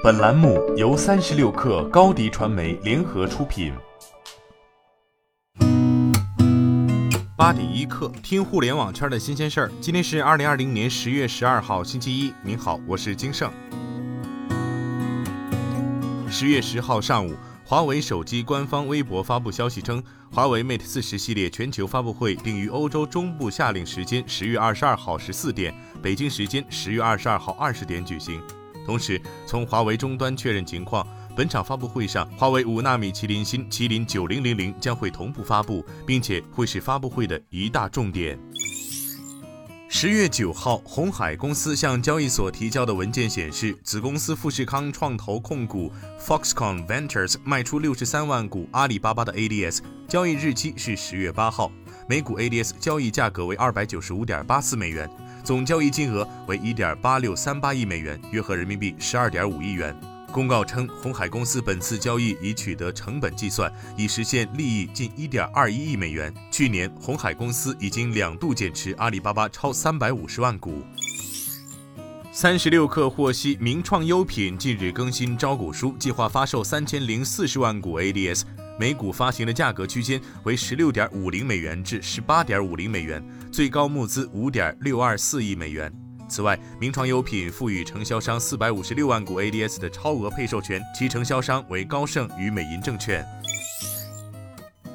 本栏目由三十六氪高低传媒联合出品。八点一刻，听互联网圈的新鲜事儿。今天是二零二零年十月十二号，星期一。您好，我是金盛。十月十号上午，华为手机官方微博发布消息称，华为 Mate 四十系列全球发布会定于欧洲中部夏令时间十月二十二号十四点，北京时间十月二十二号二十点举行。同时，从华为终端确认情况，本场发布会上，华为五纳米麒麟芯麒麟九零零零将会同步发布，并且会是发布会的一大重点。十月九号，红海公司向交易所提交的文件显示，子公司富士康创投控股 Foxconn Ventures 卖出六十三万股阿里巴巴的 ADS，交易日期是十月八号，每股 ADS 交易价格为二百九十五点八四美元。总交易金额为一点八六三八亿美元，约合人民币十二点五亿元。公告称，红海公司本次交易已取得成本计算，已实现利益近一点二一亿美元。去年，红海公司已经两度减持阿里巴巴超三百五十万股。三十六氪获悉，名创优品近日更新招股书，计划发售三千零四十万股 ADS。每股发行的价格区间为十六点五零美元至十八点五零美元，最高募资五点六二四亿美元。此外，名创优品赋予承销商四百五十六万股 ADS 的超额配售权，其承销商为高盛与美银证券。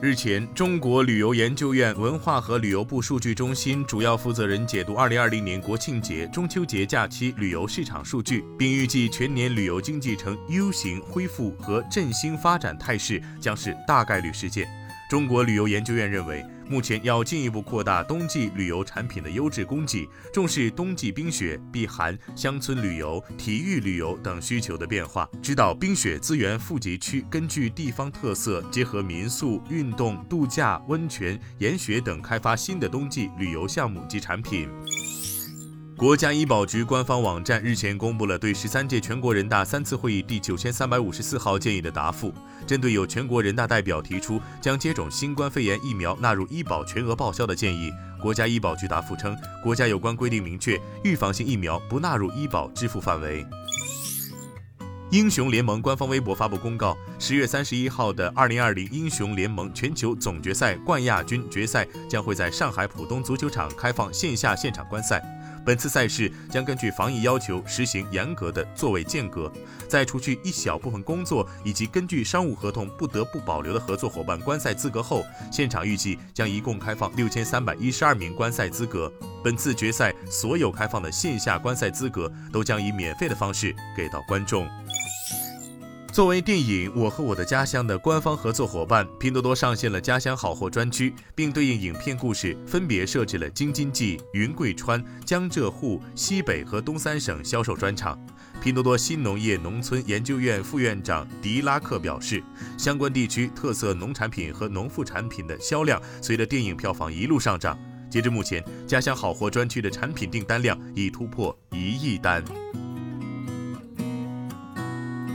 日前，中国旅游研究院文化和旅游部数据中心主要负责人解读2020年国庆节、中秋节假期旅游市场数据，并预计全年旅游经济呈 U 型恢复和振兴发展态势将是大概率事件。中国旅游研究院认为。目前要进一步扩大冬季旅游产品的优质供给，重视冬季冰雪、避寒、乡村旅游、体育旅游等需求的变化，指导冰雪资源富集区根据地方特色，结合民宿、运动、度假、温泉、研学等，开发新的冬季旅游项目及产品。国家医保局官方网站日前公布了对十三届全国人大三次会议第九千三百五十四号建议的答复。针对有全国人大代表提出将接种新冠肺炎疫苗纳入医保全额报销的建议，国家医保局答复称，国家有关规定明确，预防性疫苗不纳入医保支付范围。英雄联盟官方微博发布公告，十月三十一号的二零二零英雄联盟全球总决赛冠亚军决赛将会在上海浦东足球场开放线下现场观赛。本次赛事将根据防疫要求实行严格的座位间隔，在除去一小部分工作以及根据商务合同不得不保留的合作伙伴观赛资格后，现场预计将一共开放六千三百一十二名观赛资格。本次决赛所有开放的线下观赛资格都将以免费的方式给到观众。作为电影《我和我的家乡》的官方合作伙伴，拼多多上线了家乡好货专区，并对应影片故事，分别设置了京津冀、云贵川、江浙沪、西北和东三省销售专场。拼多多新农业农村研究院副院长迪拉克表示，相关地区特色农产品和农副产品的销量随着电影票房一路上涨。截至目前，家乡好货专区的产品订单量已突破一亿单。